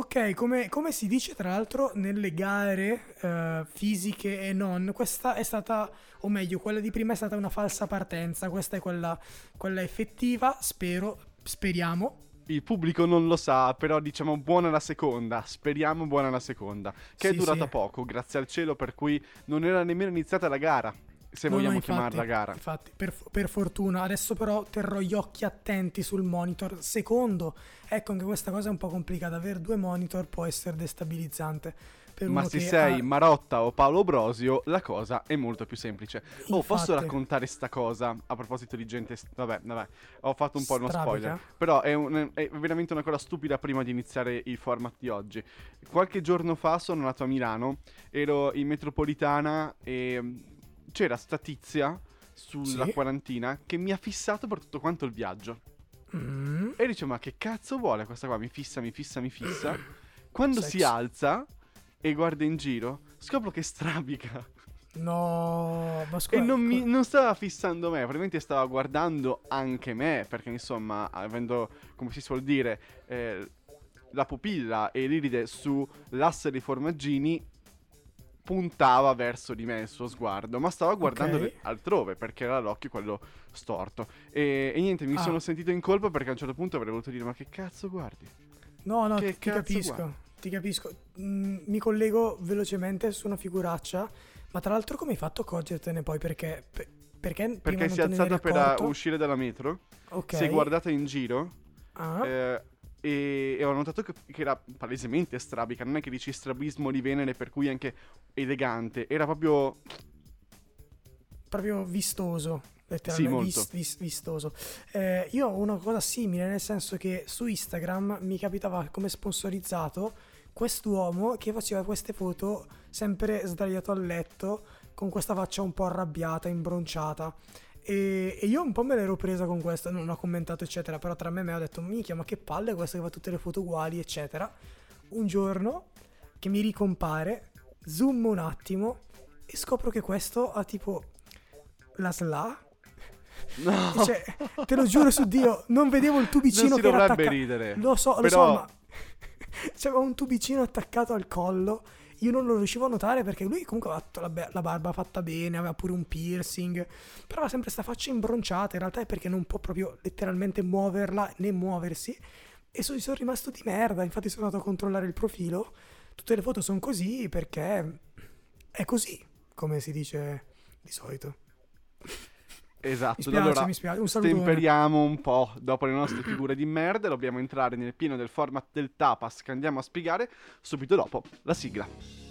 Ok, come, come si dice tra l'altro nelle gare eh, fisiche e non, questa è stata, o meglio, quella di prima è stata una falsa partenza, questa è quella, quella effettiva, spero, speriamo. Il pubblico non lo sa, però diciamo buona la seconda, speriamo buona la seconda, che Sì, è durata sì. poco, grazie al cielo, per cui non era nemmeno iniziata la gara, se No, no, vogliamo infatti, chiamarla gara. Infatti, per, per fortuna. Adesso però terrò gli occhi attenti sul monitor. Secondo, ecco anche questa cosa è un po' complicata. Avere due monitor può essere destabilizzante. Per Ma uno se sei ha- Marotta o Paolo Brosio, la cosa è molto più semplice. Oh, posso Infatti. raccontare sta cosa a proposito di gente... st- Vabbè, vabbè, ho fatto un po' uno Strabica. spoiler. Però è, un- è veramente una cosa stupida prima di iniziare il format di oggi. Qualche giorno fa sono andato a Milano, ero in metropolitana e c'era sta tizia sulla Sì. quarantina che mi ha fissato per tutto quanto il viaggio. Mm, E dice, ma che cazzo vuole questa qua? Mi fissa, mi fissa, mi fissa. Quando Sex. si alza e guarda in giro, scopro che strabica. no, ma scusa. E non, mi, non stava fissando me, probabilmente stava guardando anche me, perché insomma, avendo, come si suol dire, eh, la pupilla e l'iride sull'asse dei formaggini, puntava verso di me il suo sguardo, ma stava guardando Ok. le- altrove, perché era l'occhio quello storto. E, e niente, mi Ah. sono sentito in colpa perché a un certo punto avrei voluto dire, ma che cazzo guardi? No, no, Che ti cazzo capisco. guarda? Ti capisco. Mm, mi collego velocemente su una figuraccia. Ma tra l'altro, come hai fatto a accorgertene poi? Perché. per- perché Perché si è alzata per uscire dalla metro, Ok. si è guardata in giro Ah, eh, e, e ho notato che, che era palesemente strabica, non è che dici strabismo di Venere per cui anche elegante, era proprio... proprio vistoso. Letteralmente molto. vis- vis- vistoso. Eh, io ho una cosa simile, nel senso che su Instagram mi capitava come sponsorizzato quest'uomo che faceva queste foto sempre sdraiato al letto con questa faccia un po' arrabbiata, imbronciata. E, e io un po' me l'ero presa con questo, non ho commentato eccetera, però tra me e me ho detto minchia ma che palle questo che fa tutte le foto uguali eccetera. Un giorno che mi ricompare, zoom un attimo e scopro che questo ha tipo la SLA. No, Cioè, te lo giuro su Dio, non vedevo il tubicino non si che era dovrebbe attaccato. ridere. Lo so, lo Però- so, ma c'era un tubicino attaccato al collo. Io non lo riuscivo a notare perché lui comunque aveva la, be- la barba fatta bene, aveva pure un piercing, però aveva sempre sta faccia imbronciata. In realtà è perché non può proprio letteralmente muoverla né muoversi. E so- sono rimasto di merda. Infatti sono andato a controllare il profilo. Tutte le foto sono così perché è così, come si dice di solito. Esatto, Mi spiace, allora mi spiace. Un salutone. stemperiamo un po' dopo le nostre figure di merda, dobbiamo entrare nel pieno del format del tapas che andiamo a spiegare subito dopo la sigla.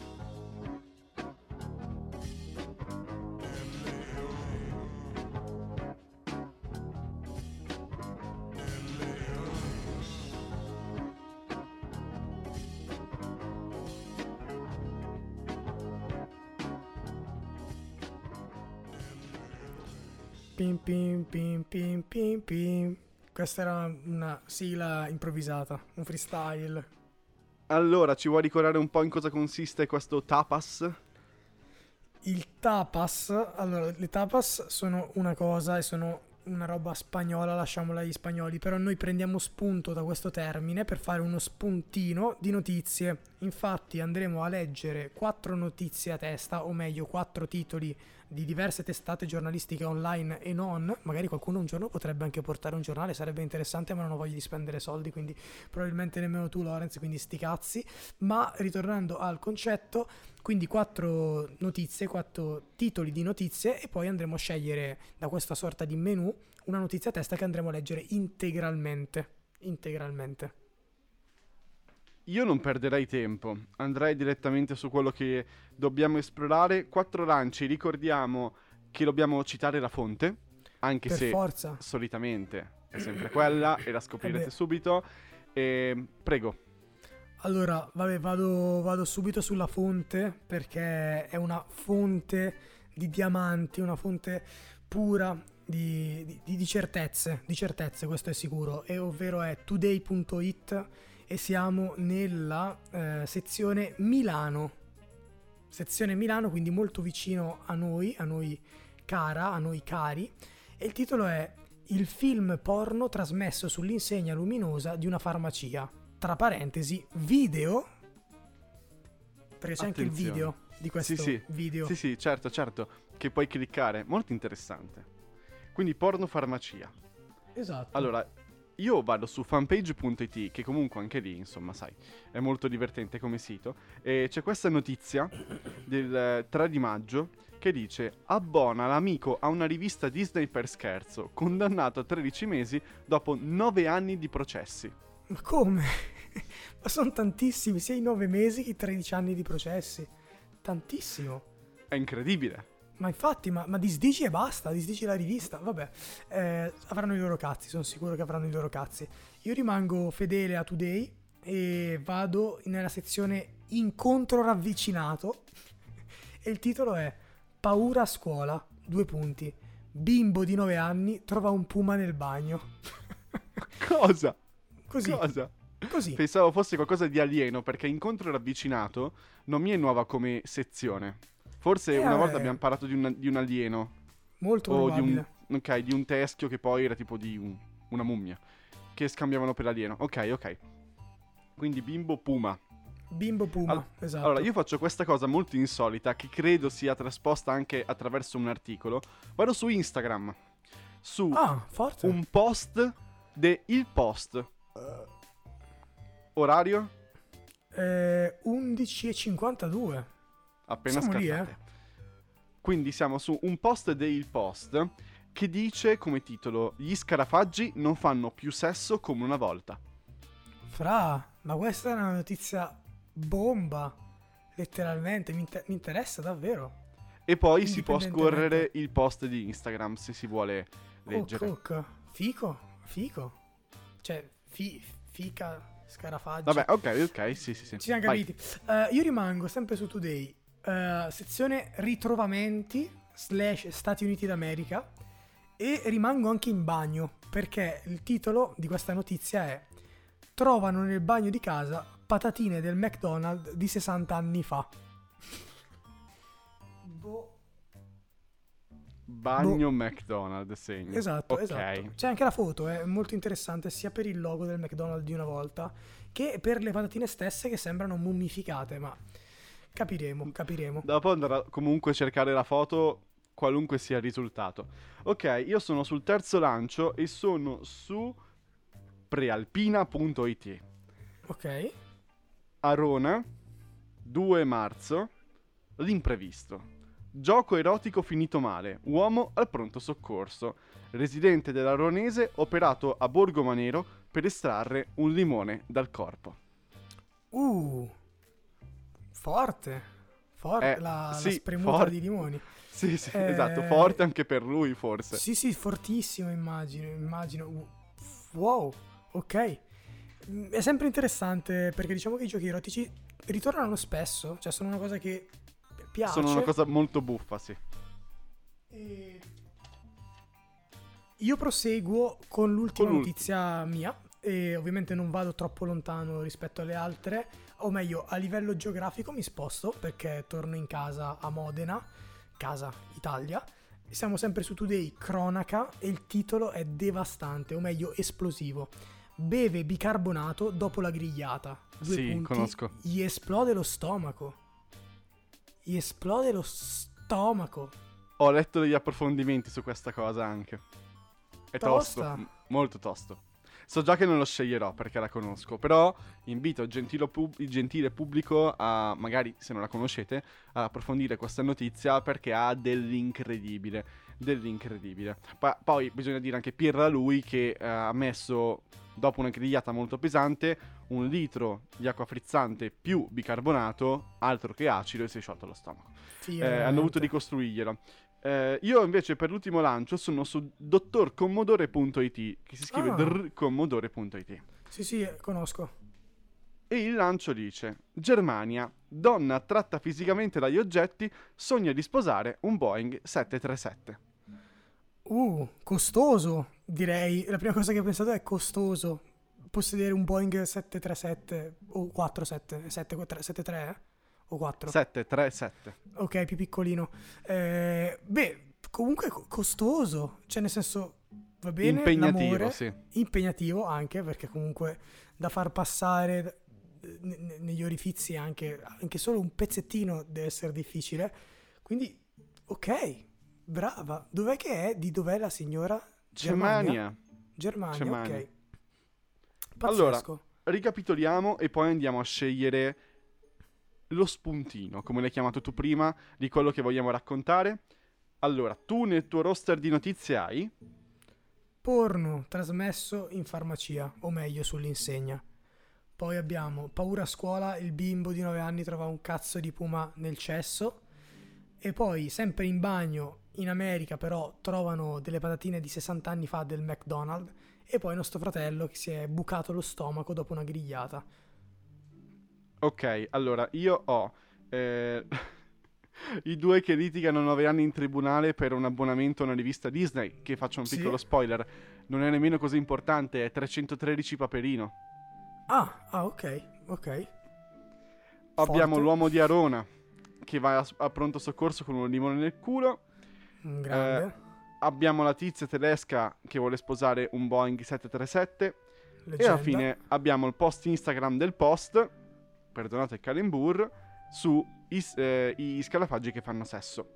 Pim pim pim pim. Questa era una sigla improvvisata, un freestyle. Allora, ci vuoi ricordare un po' in cosa consiste questo tapas? Il tapas, allora le tapas sono una cosa e sono una roba spagnola, lasciamola agli spagnoli, però noi prendiamo spunto da questo termine per fare uno spuntino di notizie. Infatti andremo a leggere quattro notizie a testa, o meglio quattro titoli di diverse testate giornalistiche online e non. Magari qualcuno un giorno potrebbe anche portare un giornale, sarebbe interessante, ma non ho voglia di spendere soldi, quindi probabilmente nemmeno tu Lorenz, quindi sti cazzi. Ma ritornando al concetto, quindi quattro notizie, quattro titoli di notizie e poi andremo a scegliere da questa sorta di menu una notizia a testa che andremo a leggere integralmente. Integralmente. Io non perderei tempo, andrei direttamente su quello che dobbiamo esplorare. Quattro lanci, ricordiamo che dobbiamo citare la fonte, anche Per se forza. solitamente è sempre quella e la scoprirete Eh subito. E, prego. Allora, vabbè, vado, vado subito sulla fonte perché è una fonte di diamanti, una fonte pura di, di- di certezze, di certezze, questo è sicuro, e ovvero è today.it e siamo nella eh, sezione Milano. Sezione Milano, quindi molto vicino a noi, a noi cara, a noi cari, e il titolo è Il film porno trasmesso sull'insegna luminosa di una farmacia. tra parentesi, video, perché c'è anche il Attenzione. video di questo Sì, sì. video. Sì, sì, certo, certo, che puoi cliccare. Molto interessante. Quindi pornofarmacia. Esatto. Allora, io vado su fanpage.it, che comunque anche lì, insomma, sai, è molto divertente come sito. E c'è questa notizia del eh, 3 di maggio che dice: Abbona l'amico a una rivista Disney per scherzo, condannato a 13 mesi dopo 9 anni di processi. Ma come? Ma sono tantissimi, sia i 9 mesi che i 13 anni di processi. Tantissimo. È incredibile. Ma infatti, ma, ma disdici e basta, disdici la rivista. Vabbè, eh, avranno i loro cazzi, sono sicuro che avranno i loro cazzi. Io rimango fedele a Today e vado nella sezione incontro ravvicinato. e il titolo è Paura a scuola, due punti. Bimbo di 9 anni trova un puma nel bagno. Cosa? Così, Cosa? così. Pensavo fosse qualcosa di alieno, perché incontro ravvicinato non mi è nuova come sezione. Forse Eh, una volta abbiamo parlato di un, di un alieno. Molto o di un, ok, di un teschio che poi era tipo di un- una mummia. Che scambiavano per alieno. Ok, ok. Quindi bimbo puma. Bimbo puma, All- esatto. Allora, io faccio questa cosa molto insolita che credo sia trasposta anche attraverso un articolo. Vado su Instagram. Su Ah, forte. un post de Il Post. Orario? Eh, 11.52. Appena Siamo lì, eh. scattate. Quindi siamo su un post de Il Post che dice come titolo Gli scarafaggi non fanno più sesso come una volta. Fra, ma questa è una notizia bomba. Letteralmente, mi, inter- mi interessa davvero. E poi si può scorrere il post di Instagram se si vuole leggere. Oh, cook. Fico, fico. Cioè, fi- fica, scarafaggi. Vabbè, ok, ok, sì, sì, sì. Ci siamo capiti. Eh, io rimango sempre su Today. Eh, sezione ritrovamenti slash Stati Uniti d'America. E rimango anche in bagno. Perché il titolo di questa notizia è Trovano nel bagno di casa patatine del McDonald's di 60 anni fa. Boh. Bagno McDonald's, segno. Esatto, Ok. esatto. C'è anche la foto, è molto interessante sia per il logo del McDonald's di una volta che per le patatine stesse che sembrano mummificate, ma capiremo, capiremo. Dopo andrò comunque a cercare la foto, qualunque sia il risultato. Ok, io sono sul terzo lancio e sono su prealpina.it. Ok. Arona, 2 marzo, l'imprevisto. Gioco erotico finito male, uomo al pronto soccorso. Residente dell'Aronese operato a Borgo Manero per estrarre un limone dal corpo. Uh. Forte. Forte Eh, la, la sì, spremuta forte. di limoni. Sì, sì, Eh, esatto, forte anche per lui forse. Sì, sì, fortissimo, immagino, immagino. Wow, ok. Mm, È sempre interessante perché diciamo che i giochi erotici ritornano spesso, cioè sono una cosa che piace. Sono una cosa molto buffa, sì. E Io proseguo con l'ultima Con notizia mia e ovviamente non vado troppo lontano rispetto alle altre, o meglio a livello geografico mi sposto perché torno in casa a Modena, casa Italia. Siamo sempre su Today Cronaca e il titolo è devastante, o meglio esplosivo. Beve bicarbonato dopo la grigliata. Due Sì, punti, conosco. Gli esplode lo stomaco. Gli esplode lo stomaco. Ho letto degli approfondimenti su questa cosa anche. È tosto, Tosta. m- molto tosto. So già che non lo sceglierò perché la conosco, però invito il, pub- il gentile pubblico a, magari se non la conoscete, a approfondire questa notizia perché ha dell'incredibile, dell'incredibile. Pa- poi bisogna dire anche pirla lui che eh, ha messo, dopo una grigliata molto pesante, un litro di acqua frizzante più bicarbonato, altro che acido e si è sciolto lo stomaco. Figa, Eh, hanno veramente. dovuto ricostruirglielo. Eh, io invece per l'ultimo lancio sono su dottorcommodore.it che si scrive Ah. drcommodore.it Sì, sì, conosco. e il lancio dice Germania, donna attratta fisicamente dagli oggetti, sogna di sposare un Boeing 737. Uh, costoso, direi. La prima cosa che ho pensato è costoso. Possedere un Boeing 737 o 47, 773 eh? O 4. 737. Ok, più piccolino. Eh, beh, comunque co- costoso. Cioè, nel senso, va bene, Impegnativo, l'amore, sì. impegnativo anche perché comunque da far passare eh, ne- ne- negli orifizi anche, anche solo un pezzettino deve essere difficile. Quindi, ok, brava. Dov'è che è? Di dov'è la signora? Germania. Germania, Germania. ok. Allora, Pazzesco. Ricapitoliamo e poi andiamo a scegliere lo spuntino, come l'hai chiamato tu prima, di quello che vogliamo raccontare. Allora, tu nel tuo roster di notizie hai Porno trasmesso in farmacia, o meglio sull'insegna. Poi abbiamo paura a scuola, il bimbo di 9 anni trova un cazzo di puma nel cesso. E poi, sempre in bagno, in America però, trovano delle patatine di 60 anni fa del McDonald's. E poi nostro fratello che si è bucato lo stomaco dopo una grigliata. Ok, allora io ho eh, i due che litigano 9 anni in tribunale per un abbonamento a una rivista Disney, che faccio un Sì. piccolo spoiler, non è nemmeno così importante, è 313 Paperino. Ah, ah, ok, ok. Abbiamo Forte. l'uomo di Arona che va a, a pronto soccorso con un limone nel culo. Un grande. Abbiamo la tizia tedesca che vuole sposare un Boeing 737. E leggenda. alla fine abbiamo il post Instagram del post, perdonate il calembur, su i, eh, scalafaggi che fanno sesso.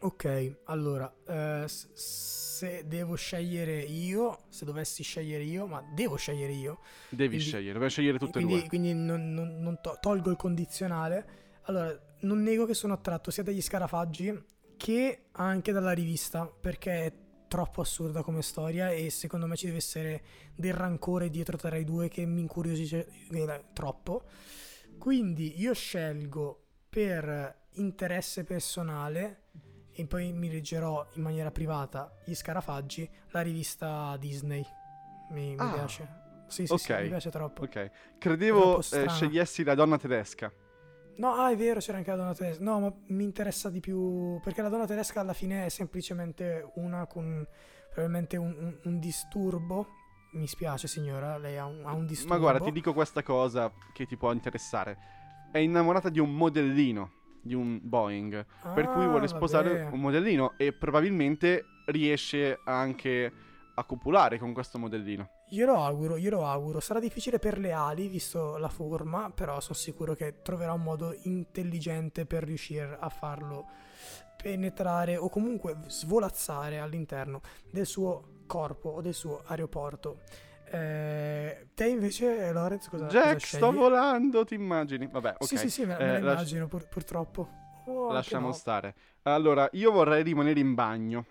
Ok, allora, eh, se devo scegliere io, se dovessi scegliere io, ma devo scegliere io, Devi Quindi- scegliere, devi scegliere tutte e quindi, due. quindi non, non- non to- tolgo il condizionale. Allora, non nego che sono attratto sia dagli scarafaggi che anche dalla rivista, perché è troppo assurda come storia e secondo me ci deve essere del rancore dietro tra i due che mi incuriosisce eh, troppo. Quindi io scelgo per interesse personale e poi mi leggerò in maniera privata gli scarafaggi la rivista Disney. Mi, mi Ah, piace. Sì, sì, sì, ok. mi piace troppo. Ok, credevo eh, scegliessi la donna tedesca. No, ah, è vero, c'era anche la donna tedesca. No, ma mi interessa di più perché la donna tedesca alla fine è semplicemente una con probabilmente un, un- un disturbo. Mi spiace, signora, lei ha un, ha un disturbo. Ma guarda, ti dico questa cosa che ti può interessare. È innamorata di un modellino di un Boeing, per cui Ah, vuole sposare vabbè. un modellino e probabilmente riesce anche a copulare con questo modellino. Glielo auguro, glielo auguro. Sarà difficile per le ali, visto la forma, però sono sicuro che troverà un modo intelligente per riuscire a farlo penetrare o comunque svolazzare all'interno del suo corpo o del suo aeroporto. Eh, te invece, Lorenz, cosa, cosa Jack, sto scegli? volando, ti immagini? Vabbè, ok. Sì, sì, sì, me, me Eh, la lasci- immagino pur- purtroppo. Oh, Lasciamo no. stare. Allora, io vorrei rimanere in bagno.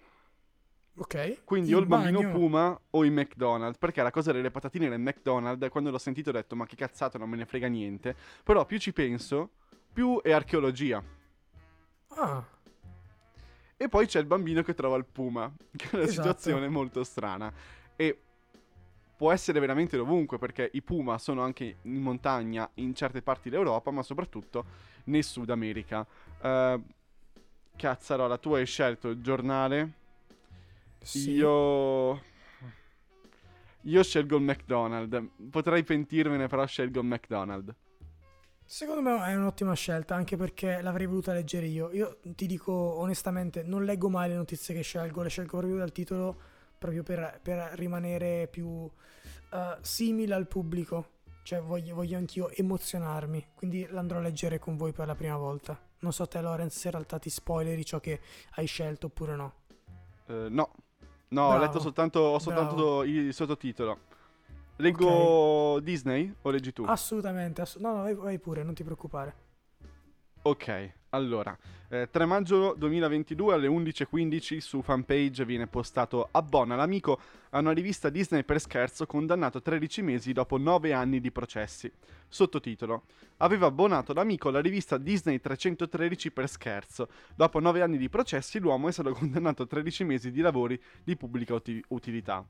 Ok. Quindi in o il bambino bagno. Puma o il McDonald's. Perché la cosa delle patatine nel McDonald's, quando l'ho sentito ho detto ma che cazzato, non me ne frega niente. Però più ci penso, più è archeologia. Ah, E poi c'è il bambino che trova il Puma, che è una Esatto. situazione molto strana. E può essere veramente dovunque, perché i Puma sono anche in montagna in certe parti d'Europa, ma soprattutto nel Sud America. Uh, cazzarola, tu hai scelto il giornale. sì. Io... Io scelgo il McDonald's. Potrei pentirmene, però scelgo il McDonald's. Secondo me è un'ottima scelta, anche perché l'avrei voluta leggere io. Io ti dico onestamente, non leggo mai le notizie che scelgo, le scelgo proprio dal titolo, proprio per, per rimanere più eh, simile al pubblico. Cioè voglio, voglio anch'io emozionarmi, quindi l'andrò a leggere con voi per la prima volta. Non so te Lorenz se in realtà ti spoileri ciò che hai scelto oppure no. Eh, no, no, ho Bravo. letto soltanto, ho soltanto Bravo. il sottotitolo. Leggo Disney o leggi tu? Assolutamente, ass- no no vai, vai pure, non ti preoccupare. Ok, allora, eh, 3 maggio 2022 alle 11.15 su fanpage viene postato Abbona l'amico a una rivista Disney per scherzo condannato a 13 mesi dopo 9 anni di processi. Sottotitolo Aveva abbonato l'amico alla rivista Disney 313 per scherzo. Dopo 9 anni di processi l'uomo è stato condannato a 13 mesi di lavori di pubblica uti- utilità.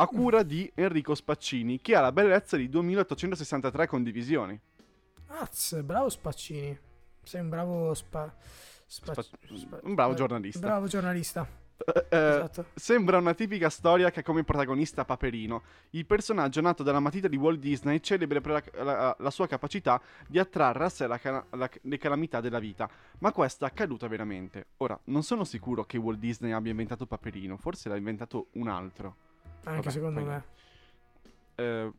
A cura di Enrico Spaccini, che ha la bellezza di 2863 condivisioni. Az, bravo Spaccini. Sei un bravo spa... spa- Spa- un bravo eh, giornalista. Bravo giornalista. Eh, eh, Esatto. Sembra una tipica storia che ha come protagonista Paperino, il personaggio nato dalla matita di Walt Disney, celebre per la, la- la sua capacità di attrarre a sé la- le calamità della vita, ma questa è accaduta veramente. Ora, non sono sicuro che Walt Disney abbia inventato Paperino, forse l'ha inventato un altro. Anche Vabbè, secondo me. Eh,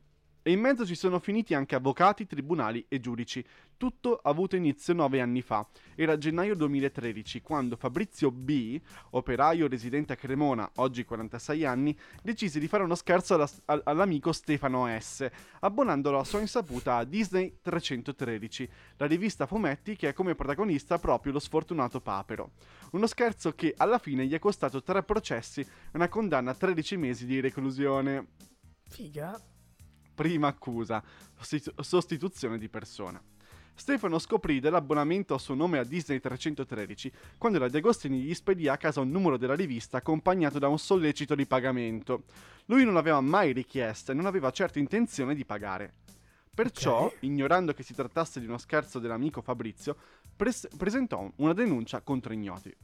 e in mezzo ci sono finiti anche avvocati, tribunali e giudici. Tutto ha avuto inizio nove anni fa. Era gennaio 2013, quando Fabrizio B., operaio residente a Cremona, oggi 46 anni, decise di fare uno scherzo alla- al- all'amico Stefano S., abbonandolo a sua insaputa a Disney 313, la rivista fumetti che ha come protagonista proprio lo sfortunato Papero. Uno scherzo che alla fine gli è costato tre processi e una condanna a 13 mesi di reclusione. Figa. Prima accusa, sostitu- sostituzione di persona. Stefano scoprì dell'abbonamento a suo nome a Disney 313 quando la De Agostini gli spedì a casa un numero della rivista accompagnato da un sollecito di pagamento. Lui non l'aveva mai richiesto e non aveva certo intenzione di pagare. Perciò, Ok. ignorando che si trattasse di uno scherzo dell'amico Fabrizio, pres- presentò una denuncia contro ignoti.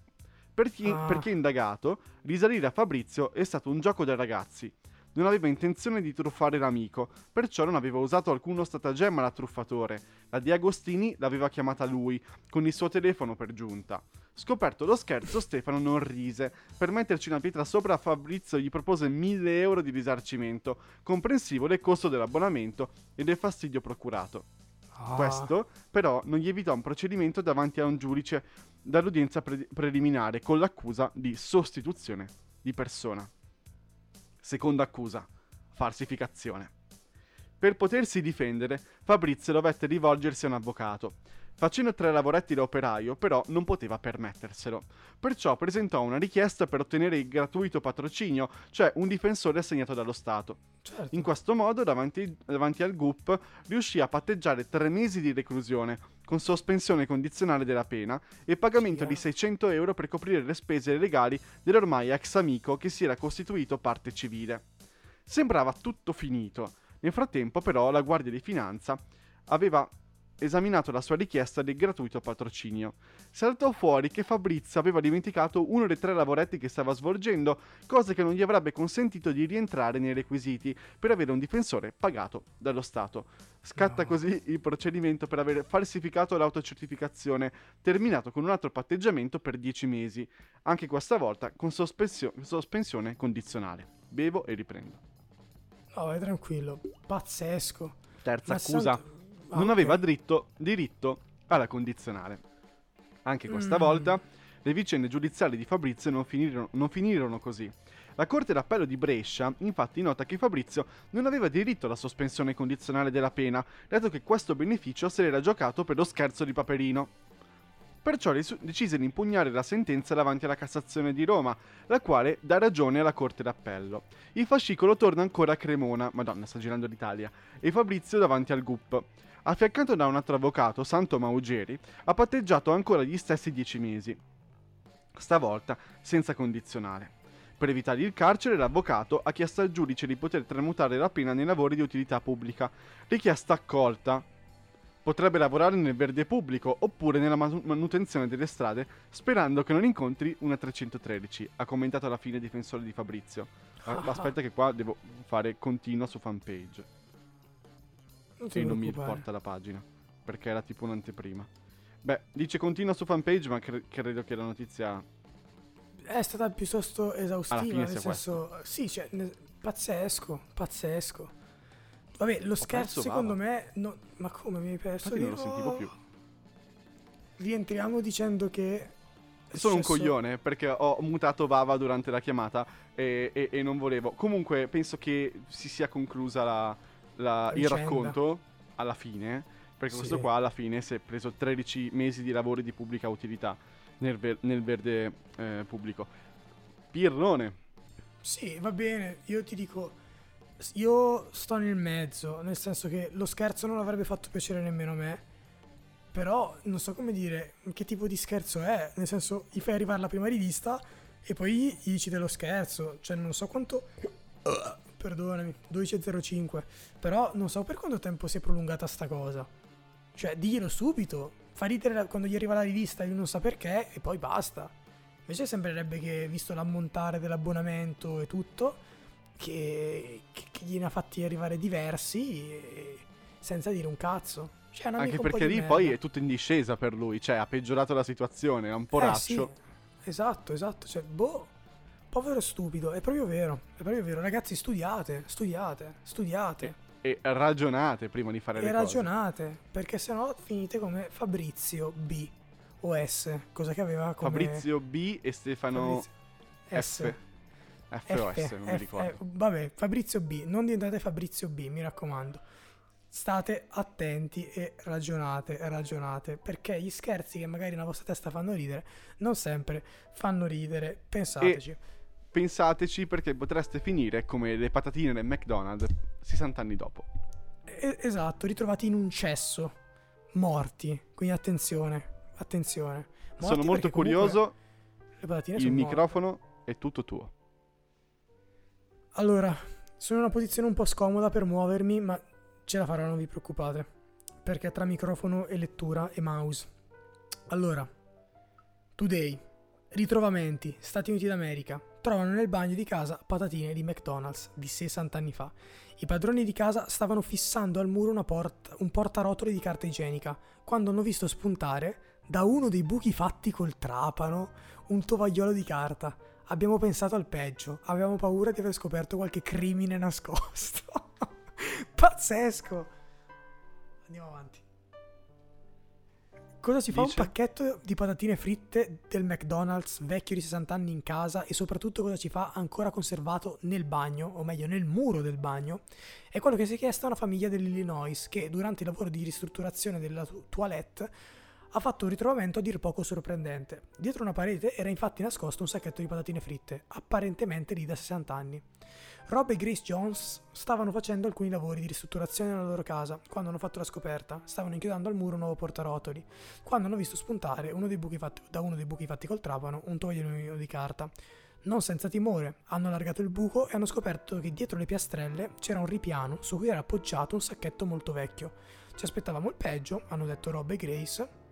Per chi- Ah. Perché indagato, risalire a Fabrizio è stato un gioco dei ragazzi. Non aveva intenzione di truffare l'amico, perciò non aveva usato alcuno stratagemma da truffatore. La Di Agostini l'aveva chiamata lui, con il suo telefono per giunta. Scoperto lo scherzo, Stefano non rise. Per metterci una pietra sopra, Fabrizio gli propose 1000 euro di risarcimento, comprensivo del costo dell'abbonamento e del fastidio procurato. Ah. Questo, però, non gli evitò un procedimento davanti a un giudice dall'udienza pre- preliminare con l'accusa di sostituzione di persona. Seconda accusa, falsificazione. Per potersi difendere, Fabrizio dovette rivolgersi a un avvocato. Facendo tre lavoretti da operaio, però, non poteva permetterselo. Perciò presentò una richiesta per ottenere il gratuito patrocinio, cioè un difensore assegnato dallo Stato. Certo. In questo modo, davanti, davanti al GUP, riuscì a patteggiare tre mesi di reclusione, con sospensione condizionale della pena e pagamento di 600 euro per coprire le spese legali dell'ormai ex amico che si era costituito parte civile. Sembrava tutto finito. Nel frattempo, però, la Guardia di Finanza aveva esaminato la sua richiesta del gratuito patrocinio. Saltò fuori che Fabrizio aveva dimenticato uno dei tre lavoretti che stava svolgendo, cosa che non gli avrebbe consentito di rientrare nei requisiti per avere un difensore pagato dallo Stato. Scatta No. così il procedimento per aver falsificato l'autocertificazione, terminato con un altro patteggiamento per 10 mesi, anche questa volta con sospensio- sospensione condizionale. Bevo e riprendo. No, vai tranquillo. Pazzesco. Terza Ma accusa. santo- Ah, non ok. aveva dritto, diritto alla condizionale. Anche questa Mm. volta le vicende giudiziarie di Fabrizio non finirono, non finirono così. La Corte d'Appello di Brescia infatti nota che Fabrizio non aveva diritto alla sospensione condizionale della pena, dato che questo beneficio se l'era giocato per lo scherzo di Paperino. Perciò decise di impugnare la sentenza davanti alla Cassazione di Roma, la quale dà ragione alla Corte d'Appello. Il fascicolo torna ancora a Cremona, madonna sta girando l'Italia, e Fabrizio davanti al GUP. Affiancato da un altro avvocato, Santo Maugeri, ha patteggiato ancora gli stessi dieci mesi. Stavolta senza condizionale. Per evitare il carcere, l'avvocato ha chiesto al giudice di poter tramutare la pena nei lavori di utilità pubblica. Richiesta accolta. Potrebbe lavorare nel verde pubblico oppure nella manu- manutenzione delle strade, sperando che non incontri una 313, ha commentato alla fine il difensore di Fabrizio. Ah, Aspetta che qua devo fare continua su fanpage Non e non mi porta la pagina, perché era tipo un'anteprima. Beh, dice continua su fanpage, ma cre- credo che la notizia... È stata piuttosto esaustiva, nel senso... Sì, cioè, ne- pazzesco, pazzesco. Vabbè, lo scherzo secondo Bava. me... no- ma come mi hai perso? Infatti non lo sentivo più. Rientriamo dicendo che... Sono un successo- coglione perché ho mutato Vava durante la chiamata e, e- e non volevo. Comunque penso che si sia conclusa la- la- il racconto alla fine. Perché Sì. questo qua alla fine si è preso 13 mesi di lavori di pubblica utilità nel, ver- nel verde eh, pubblico. Pirrone. Sì, va bene, io ti dico... Io sto nel mezzo, nel senso che lo scherzo non avrebbe fatto piacere nemmeno a me. Però non so come dire che tipo di scherzo è. Nel senso, gli fai arrivare la prima rivista e poi gli dici dello scherzo. Cioè, non so quanto. Perdonami, 12.05. Però non so per quanto tempo si è prolungata sta cosa. Cioè, diglielo subito. Fa ridere quando gli arriva la rivista e lui non sa perché e poi basta. Invece sembrerebbe che, visto l'ammontare dell'abbonamento e tutto, che, che, che gliene ha fatti arrivare diversi e- senza dire un cazzo. Cioè, un Anche perché lì poi è tutto in discesa per lui, cioè ha peggiorato la situazione, è un po' Eh, raccio. sì, esatto, esatto. Cioè, boh, povero stupido, è proprio vero, è proprio vero. Ragazzi, studiate, studiate, studiate. E ragionate prima di fare E le cose. ragionate, perché sennò finite come Fabrizio B o S, cosa che aveva come Fabrizio B e Stefano Fabrizio F. FOS, non mi F- ricordo. eh, vabbè, Fabrizio B, non diventate Fabrizio B, mi raccomando. State attenti e ragionate, ragionate, perché gli scherzi che magari nella vostra testa fanno ridere, non sempre fanno ridere, pensateci. Pensateci perché potreste finire come le patatine del McDonald's 60 anni dopo. E- esatto, ritrovati in un cesso, morti, quindi attenzione, attenzione. Morti Sono molto curioso, il sono morte. microfono è tutto tuo. Allora, sono in una posizione un po' scomoda per muovermi, ma ce la farò, non vi preoccupate. Perché tra microfono e lettura e mouse. Allora, today, ritrovamenti, Stati Uniti d'America. Trovano nel bagno di casa patatine di McDonald's di 60 anni fa. I padroni di casa stavano fissando al muro una porta- un portarotoli di carta igienica quando hanno visto spuntare da uno dei buchi fatti col trapano un tovagliolo di carta. Abbiamo pensato al peggio, avevamo paura di aver scoperto qualche crimine nascosto. Pazzesco! Andiamo avanti. Cosa ci fa Dice? un pacchetto di patatine fritte del McDonald's vecchio di 60 anni in casa e soprattutto cosa ci fa ancora conservato nel bagno, o meglio nel muro del bagno? È quello che si è chiesto a una famiglia dell'Illinois che durante il lavoro di ristrutturazione della toilette ha fatto un ritrovamento a dir poco sorprendente. Dietro una parete era infatti nascosto un sacchetto di patatine fritte, apparentemente lì da 60 anni. Rob e Grace Jones stavano facendo alcuni lavori di ristrutturazione nella loro casa quando hanno fatto la scoperta. Stavano inchiodando al muro un nuovo portarotoli, quando hanno visto spuntare uno fatti- da uno dei buchi fatti col trapano un tovagliolino di carta. Non senza timore, hanno allargato il buco e hanno scoperto che dietro le piastrelle c'era un ripiano su cui era appoggiato un sacchetto molto vecchio. Ci aspettavamo il peggio, hanno detto Rob e Grace.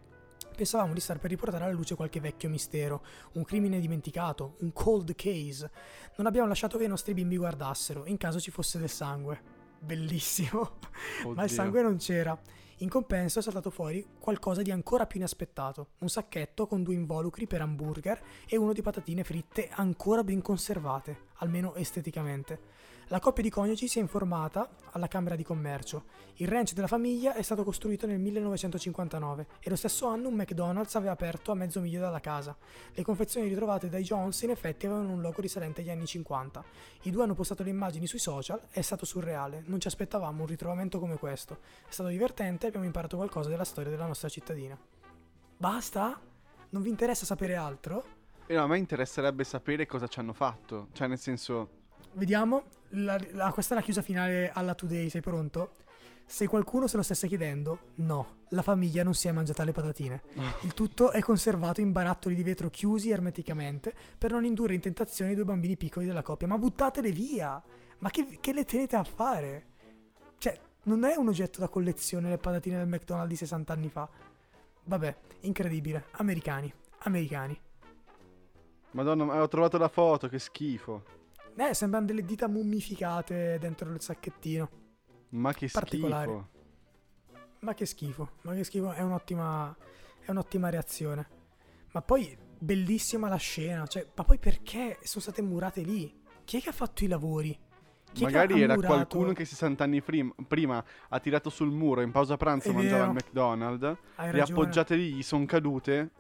Pensavamo di star per riportare alla luce qualche vecchio mistero, un crimine dimenticato, un cold case. Non abbiamo lasciato che i nostri bimbi guardassero, in caso ci fosse del sangue. Bellissimo. Ma il Oddio. sangue non c'era. In compenso è saltato fuori qualcosa di ancora più inaspettato. Un sacchetto con due involucri per hamburger e uno di patatine fritte ancora ben conservate, almeno esteticamente. La coppia di coniugi si è informata alla Camera di Commercio. Il ranch della famiglia è stato costruito nel 1959 e lo stesso anno un McDonald's aveva aperto a mezzo miglio dalla casa. Le confezioni ritrovate dai Jones in effetti avevano un logo risalente agli anni 50. I due hanno postato le immagini sui social, è stato surreale, non ci aspettavamo un ritrovamento come questo. È stato divertente e abbiamo imparato qualcosa della storia della nostra cittadina. Basta? Non vi interessa sapere altro? E no, a me interesserebbe sapere cosa ci hanno fatto. Cioè, nel senso, Vediamo, la- la- questa è la chiusa finale alla Today, sei pronto? Se qualcuno se lo stesse chiedendo, no, la famiglia non si è mangiata le patatine. Il tutto è conservato in barattoli di vetro chiusi ermeticamente per non indurre in tentazione i due bambini piccoli della coppia. Ma buttatele via! Ma che, che le tenete a fare? Cioè, non è un oggetto da collezione le patatine del McDonald's di 60 anni fa. Vabbè, incredibile. Americani, americani. Madonna, ma ho trovato la foto, che schifo. Eh, sembrano delle dita mummificate dentro il sacchettino. Ma che schifo. Ma che schifo, ma che schifo, è un'ottima, è un'ottima reazione. Ma poi, bellissima la scena, cioè, ma poi perché sono state murate lì? Chi è che ha fatto i lavori? Chi Magari era murato? qualcuno che 60 anni prim- prima ha tirato sul muro in pausa pranzo È mangiava al McDonald's, Hai le appoggiate lì, gli sono cadute.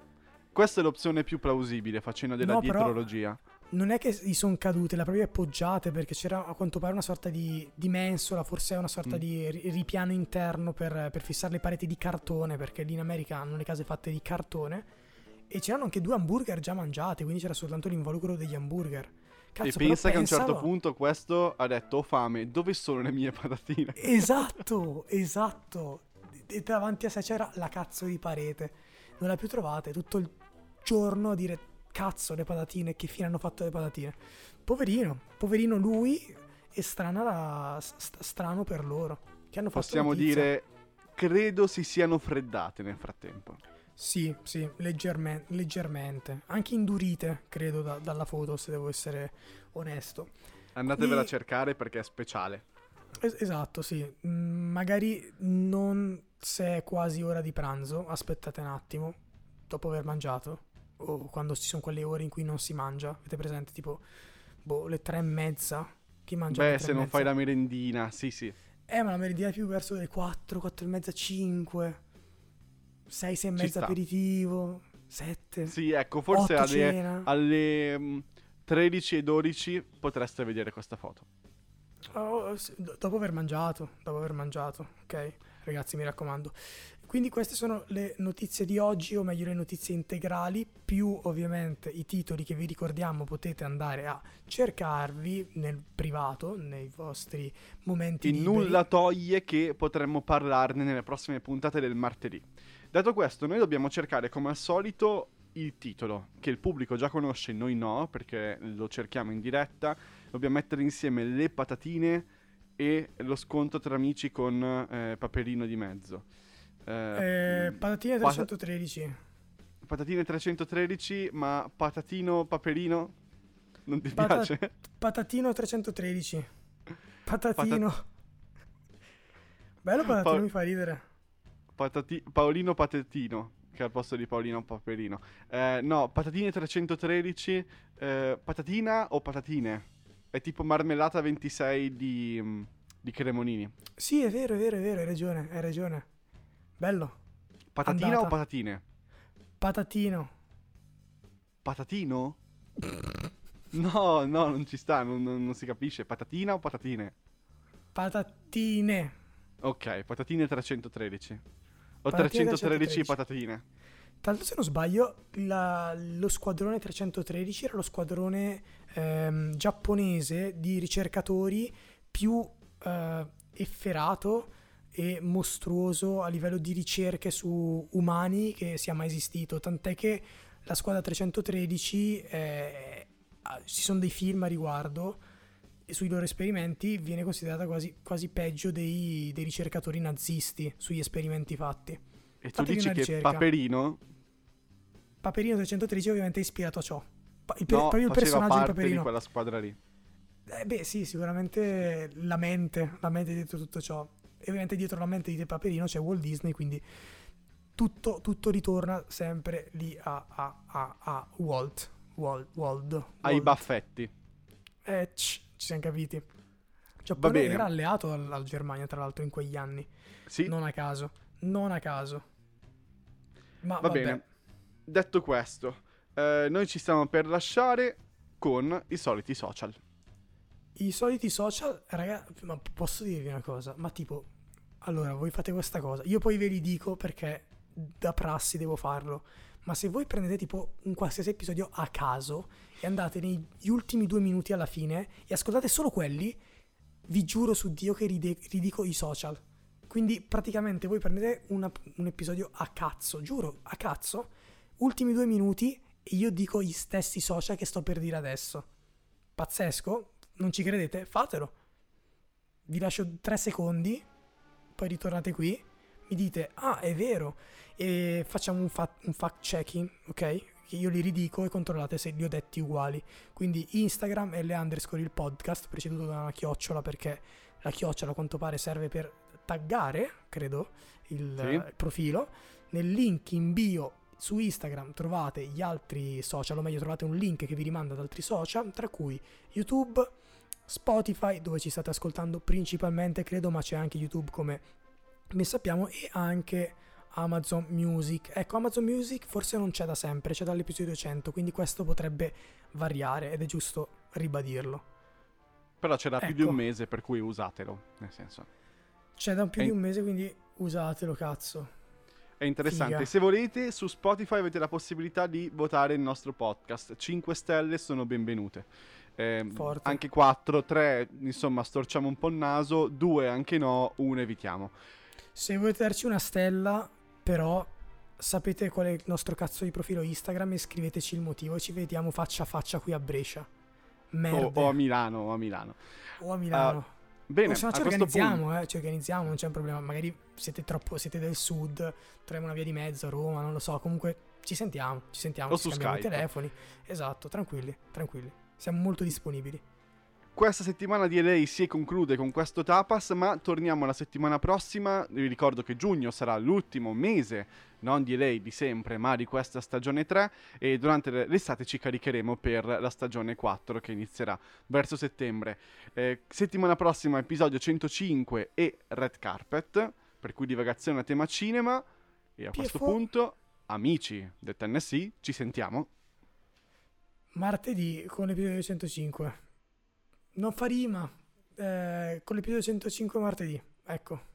Questa è l'opzione più plausibile facendo della No, però- dietrologia. Non è che gli sono cadute, le proprio appoggiate perché c'era a quanto pare una sorta di, di mensola, forse una sorta Mm. di ri- ripiano interno per, per fissare le pareti di cartone, perché lì in America hanno le case fatte di cartone. E c'erano anche due hamburger già mangiati, quindi c'era soltanto l'involucro degli hamburger. Cazzo, e pensa che a un certo punto questo ha detto: Ho fame, dove sono le mie patatine? Esatto, esatto. E davanti a sé c'era la cazzo di parete. Non l'ha più trovate tutto il giorno a dire cazzo le patatine, che fine hanno fatto le patatine. Poverino, poverino lui e strana la- st- strano per loro. Che hanno fatto Possiamo notizia. dire: Credo si siano freddate nel frattempo. Sì, sì, leggerme- leggermente. Anche indurite, credo, da- dalla foto, se devo essere onesto. Andatevela a E- cercare perché è speciale. Es- esatto, sì. Mm, magari non se è quasi ora di pranzo, aspettate un attimo, dopo aver mangiato, o quando ci sono quelle ore in cui non si mangia, avete presente, tipo, boh, le tre e mezza, chi mangia Beh, se non fai la merendina, sì, sì. Eh, ma la meridiana è più verso le 4, 4 e mezza, 5, 6, 6 e mezza aperitivo, 7, Sì, ecco, forse 8 alle, alle mm, 13 e 12 potreste vedere questa foto. Oh, dopo aver mangiato, dopo aver mangiato, ok? Ragazzi, mi raccomando. Quindi queste sono le notizie di oggi, o meglio le notizie integrali, più ovviamente i titoli che vi ricordiamo potete andare a cercarvi nel privato, nei vostri momenti E liberi. nulla toglie che potremmo parlarne nelle prossime puntate del martedì. Detto questo, noi dobbiamo cercare come al solito il titolo, che il pubblico già conosce, noi no, perché lo cerchiamo in diretta. Dobbiamo mettere insieme le patatine e lo sconto tra amici con eh, Paperino di mezzo. Eh, Eh, patatine pata- 313. patatine 313, ma patatino Paperino? Non ti Pata- piace? Patatino 313. Patatino. Bello patatino, Pa- mi fa ridere. Patati- Paolino Patatino, che al posto di Paolino Paperino. Eh, no, patatine 313, eh, patatina o patatine? È tipo marmellata 26 di, mm, di Cremonini. Sì, è vero, è vero, è vero, hai ragione, hai ragione. Bello. Patatina Andata. o patatine? Patatino. Patatino? No, no, non ci sta, non, non- non si capisce. Patatina o patatine? Patatine. Ok, patatine 313. O Patatine 313 313. patatine. L'altro, se non sbaglio, la- lo squadrone 313 era lo squadrone ehm, giapponese di ricercatori più eh, efferato e mostruoso a livello di ricerche su umani che sia mai esistito. Tant'è che la squadra 313, eh, ah, ci sono dei film a riguardo e sui loro esperimenti viene considerata quasi, quasi peggio dei, dei ricercatori nazisti sugli esperimenti fatti. E tu Fatevi dici che ricerca. Paperino Paperino 313 ovviamente è ispirato a ciò. Pa- il, no, proprio il personaggio di parte di Paperino. quella squadra lì. Eh, beh, sì, sicuramente la mente, la mente dietro tutto ciò. E ovviamente dietro la mente di Paperino c'è Walt Disney, quindi tutto, tutto ritorna sempre lì a, a, a, a Walt. Walt, Walt. Ai Walt. baffetti. Eh, ci siamo capiti. Giappone bene. era alleato al- alla Germania, tra l'altro, in quegli anni. Sì, Non a caso. Non a caso. Ma va vabbè. bene. Detto questo, eh, noi ci stiamo per lasciare con i soliti social. I soliti social, raga, ma posso dirvi una cosa? Ma tipo, allora, voi fate questa cosa, io poi ve li dico perché da prassi devo farlo, ma se voi prendete tipo un qualsiasi episodio a caso e andate negli ultimi due minuti alla fine e ascoltate solo quelli, vi giuro su Dio che ride- ridico i social. Quindi praticamente voi prendete una- un episodio a cazzo, giuro, a cazzo, ultimi due minuti e io dico gli stessi social che sto per dire adesso. Pazzesco? Non ci credete? Fatelo. Vi lascio tre secondi, poi ritornate qui, mi dite, ah è vero, e facciamo un, fa- un fact checking, ok? Che io li ridico e controllate se li ho detti uguali. Quindi Instagram e le underscore il podcast, preceduto da una chiocciola perché la chiocciola a quanto pare serve per taggare, credo, il, Sì. il profilo. Nel link in bio su Instagram trovate gli altri social, o meglio trovate un link che vi rimanda ad altri social, tra cui YouTube, Spotify, dove ci state ascoltando principalmente, credo, ma c'è anche YouTube come ben sappiamo, e anche Amazon Music. Ecco, Amazon Music forse non c'è da sempre, c'è dall'episodio 100, quindi questo potrebbe variare ed è giusto ribadirlo. Però c'è da più di un Ecco. mese, per cui usatelo. Nel senso, C'è da più È di un mese, quindi usatelo, cazzo. è interessante. Figa. Se volete, su Spotify avete la possibilità di votare il nostro podcast. 5 stelle sono benvenute. Eh, anche 4, 3, insomma, storciamo un po' il naso. 2 anche no, 1 evitiamo. Se volete darci una stella, però sapete qual è il nostro cazzo di profilo Instagram e scriveteci il motivo e ci vediamo faccia a faccia qui a Brescia. O, o a Milano, o a Milano. O a Milano. Bene, o se no ci organizziamo, punto, eh, ci organizziamo, non c'è un problema. Magari siete troppo, siete del sud, troviamo una via di mezzo a Roma, non lo so. Comunque ci sentiamo, ci sentiamo, O ci scambiamo Skype. i telefoni. Esatto, tranquilli, tranquilli. Siamo molto disponibili. Questa settimana di LA si conclude con questo tapas, ma torniamo la settimana prossima. Vi ricordo che giugno sarà l'ultimo mese, non di LA di sempre, ma di questa stagione 3 e durante l'estate ci caricheremo per la stagione 4 che inizierà verso settembre. Eh, settimana prossima episodio 105 e Red Carpet, per cui divagazione a tema cinema e a questo PFO. punto, amici del Tennessee, ci sentiamo. Martedì con l'episodio 105. Non fa rima. eh, con l'episodio 105 martedì. Ecco.